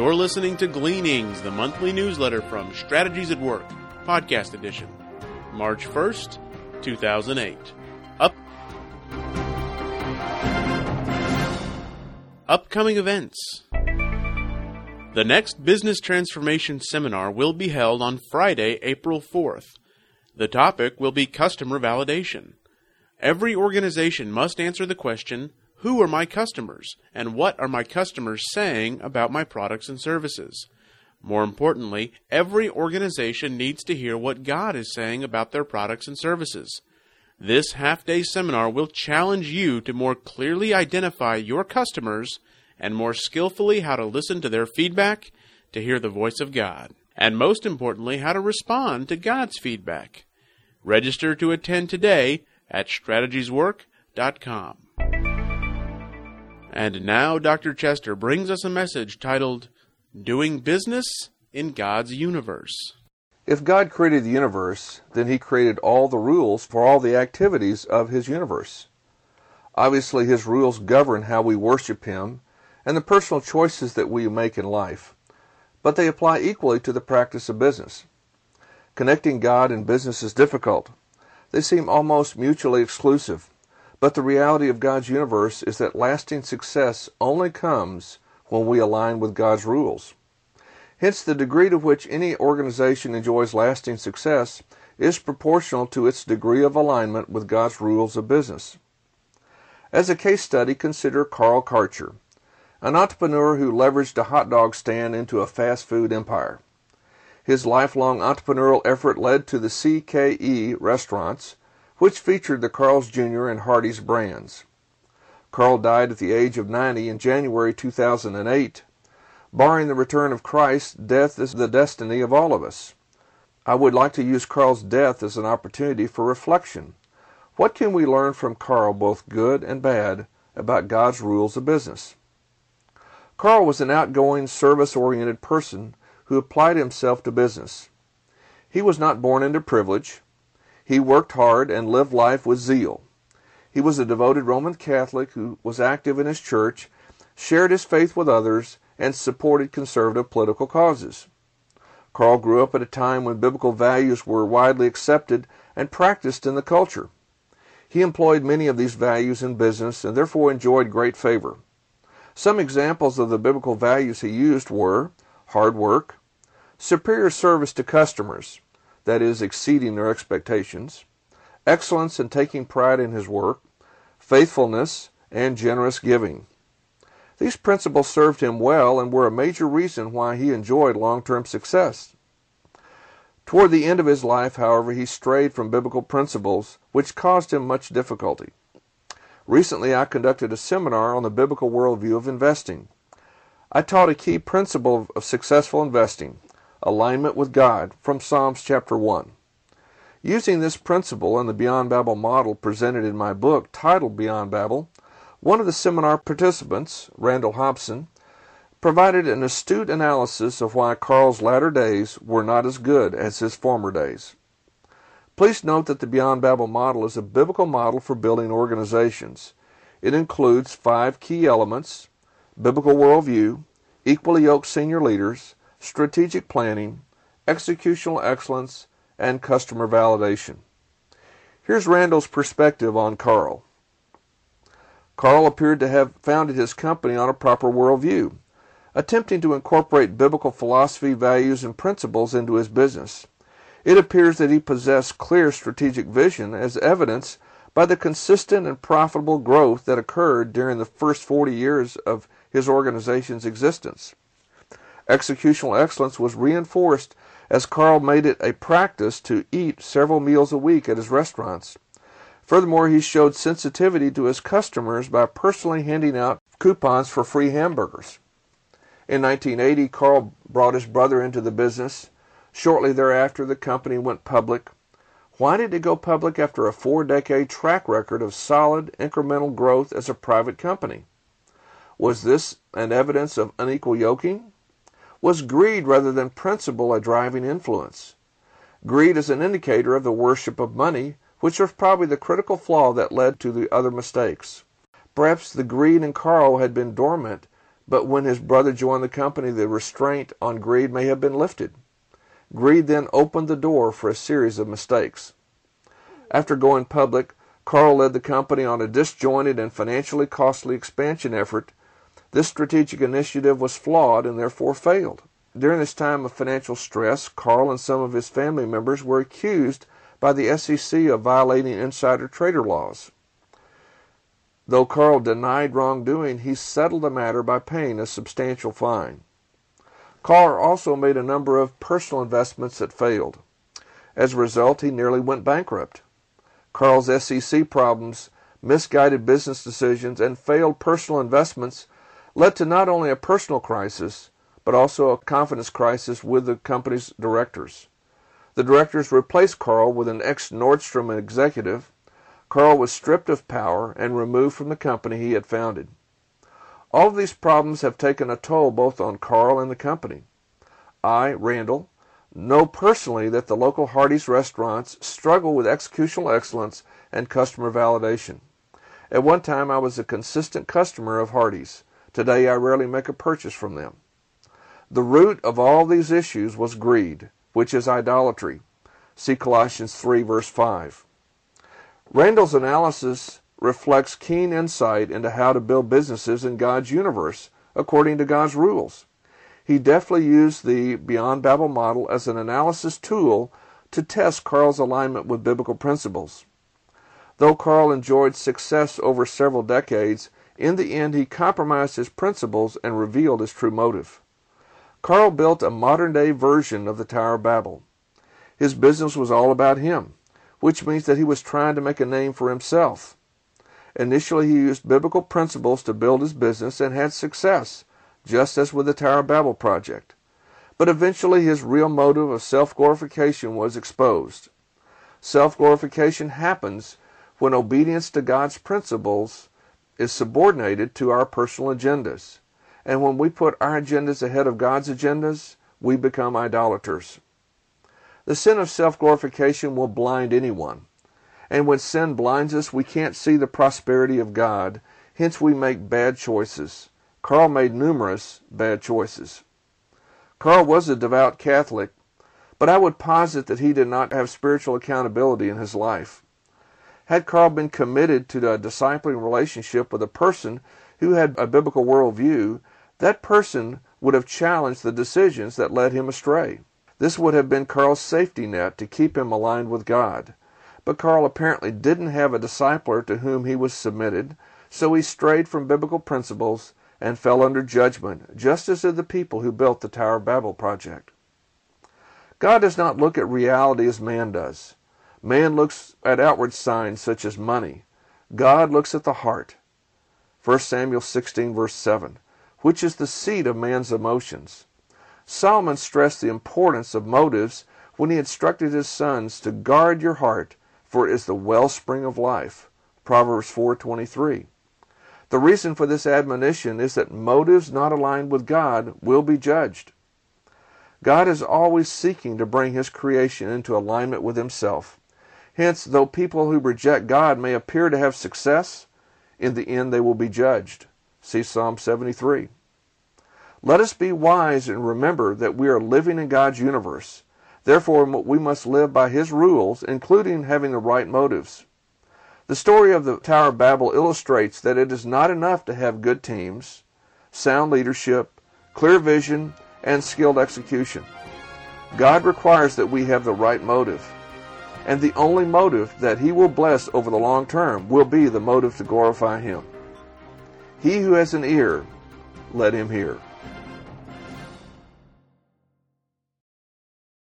You're listening to Gleanings, the monthly newsletter from Strategies at Work, podcast edition, March 1st, 2008. Up Upcoming events. The next Business Transformation Seminar will be held on Friday, April 4th. The topic will be customer validation. Every organization must answer the question who are my customers, and what are my customers saying about my products and services? More importantly, every organization needs to hear what God is saying about their products and services. This half day seminar will challenge you to more clearly identify your customers and more skillfully how to listen to their feedback, to hear the voice of God, and most importantly, how to respond to God's feedback. Register to attend today at strategieswork.com. And now Dr. Chester brings us a message titled Doing Business in God's Universe. If God created the universe, then He created all the rules for all the activities of His universe. Obviously, His rules govern how we worship Him and the personal choices that we make in life, but they apply equally to the practice of business. Connecting God and business is difficult. They seem almost mutually exclusive. But the reality of God's universe is that lasting success only comes when we align with God's rules. Hence, the degree to which any organization enjoys lasting success is proportional to its degree of alignment with God's rules of business. As a case study, consider Carl Karcher, an entrepreneur who leveraged a hot dog stand into a fast food empire. His lifelong entrepreneurial effort led to the CKE restaurants, which featured the Carl's Jr. and Hardee's brands. Carl died at the age of 90 in January 2008. Barring the return of Christ, death is the destiny of all of us. I would like to use Carl's death as an opportunity for reflection. What can we learn from Carl, both good and bad, about God's rules of business? Carl was an outgoing, service oriented person who applied himself to business. He was not born into privilege. He worked hard and lived life with zeal. He was a devoted Roman Catholic who was active in his church, shared his faith with others, and supported conservative political causes. Carl grew up at a time when biblical values were widely accepted and practiced in the culture. He employed many of these values in business and therefore enjoyed great favor. Some examples of the biblical values he used were hard work, superior service to customers, that is, exceeding their expectations, excellence in taking pride in his work, faithfulness, and generous giving. These principles served him well and were a major reason why he enjoyed long term success. Toward the end of his life, however, he strayed from biblical principles, which caused him much difficulty. Recently, I conducted a seminar on the biblical worldview of investing. I taught a key principle of successful investing alignment with God from Psalms chapter 1. Using this principle and the Beyond Babel model presented in my book titled Beyond Babel, one of the seminar participants, Randall Hobson, provided an astute analysis of why Carl's latter days were not as good as his former days. Please note that the Beyond Babel model is a biblical model for building organizations. It includes five key elements biblical worldview, equally yoked senior leaders, strategic planning, executional excellence, and customer validation. Here's Randall's perspective on Carl. Carl appeared to have founded his company on a proper worldview, attempting to incorporate biblical philosophy, values, and principles into his business. It appears that he possessed clear strategic vision as evidenced by the consistent and profitable growth that occurred during the first 40 years of his organization's existence. Executional excellence was reinforced as Carl made it a practice to eat several meals a week at his restaurants. Furthermore, he showed sensitivity to his customers by personally handing out coupons for free hamburgers. In 1980, Carl brought his brother into the business. Shortly thereafter, the company went public. Why did it go public after a four decade track record of solid incremental growth as a private company? Was this an evidence of unequal yoking? Was greed rather than principle a driving influence? Greed is an indicator of the worship of money, which was probably the critical flaw that led to the other mistakes. Perhaps the greed in Carl had been dormant, But when his brother joined the company, the restraint on greed may have been lifted. Greed then opened the door for a series of mistakes. After going public, Carl led the company on a disjointed and financially costly expansion effort. This strategic initiative was flawed and therefore failed. During this time of financial stress, Carl and some of his family members were accused by the SEC of violating insider trader laws. Though Carl denied wrongdoing, he settled the matter by paying a substantial fine. Carl also made a number of personal investments that failed. As a result, he nearly went bankrupt. Carl's SEC problems, misguided business decisions, and failed personal investments led to not only a personal crisis, but also a confidence crisis with the company's directors. The directors replaced Carl with an ex Nordstrom executive. Carl was stripped of power and removed from the company he had founded. All of these problems have taken a toll both on Carl and the company. I, Randall, know personally that the local Hardee's restaurants struggle with executional excellence and customer validation. At one time, I was a consistent customer of Hardee's. Today, I rarely make a purchase from them. The root of all these issues was greed, which is idolatry. See Colossians 3, verse 5. Randall's analysis reflects keen insight into how to build businesses in God's universe according to God's rules. He deftly used the Beyond Babel model as an analysis tool to test Carl's alignment with biblical principles. Though Carl enjoyed success over several decades, in the end he compromised his principles and revealed his true motive. Carl built a modern day version of the Tower of Babel. His business was all about him, which means that he was trying to make a name for himself. Initially, he used biblical principles to build his business and had success, just as with the Tower of Babel project. But eventually, his real motive of self glorification was exposed. Self glorification happens when obedience to God's principles is subordinated to our personal agendas. And when we put our agendas ahead of God's agendas, we become idolaters. The sin of self glorification will blind anyone. And when sin blinds us, we can't see the prosperity of God. Hence, we make bad choices. Carl made numerous bad choices. Carl was a devout Catholic, but I would posit that he did not have spiritual accountability in his life. Had Carl been committed to a discipling relationship with a person who had a biblical worldview, that person would have challenged the decisions that led him astray. This would have been Carl's safety net to keep him aligned with God. But Carl apparently didn't have a discipler to whom he was submitted, so he strayed from biblical principles and fell under judgment, just as did the people who built the Tower of Babel project. God does not look at reality as man does. Man looks at outward signs such as money. God looks at the heart. 1 Samuel 16, verse 7 which is the seat of man's emotions. Solomon stressed the importance of motives when he instructed his sons to guard your heart, for it is the wellspring of life. Proverbs 4:23. The reason for this admonition is that motives not aligned with God will be judged. God is always seeking to bring his creation into alignment with himself. Hence, though people who reject God may appear to have success, in the end they will be judged. See Psalm 73. Let us be wise and remember that we are living in God's universe. Therefore, we must live by His rules, including having the right motives. The story of the Tower of Babel illustrates that it is not enough to have good teams, sound leadership, clear vision, and skilled execution. God requires that we have the right motive. And the only motive that He will bless over the long term will be the motive to glorify Him. He who has an ear, let him hear.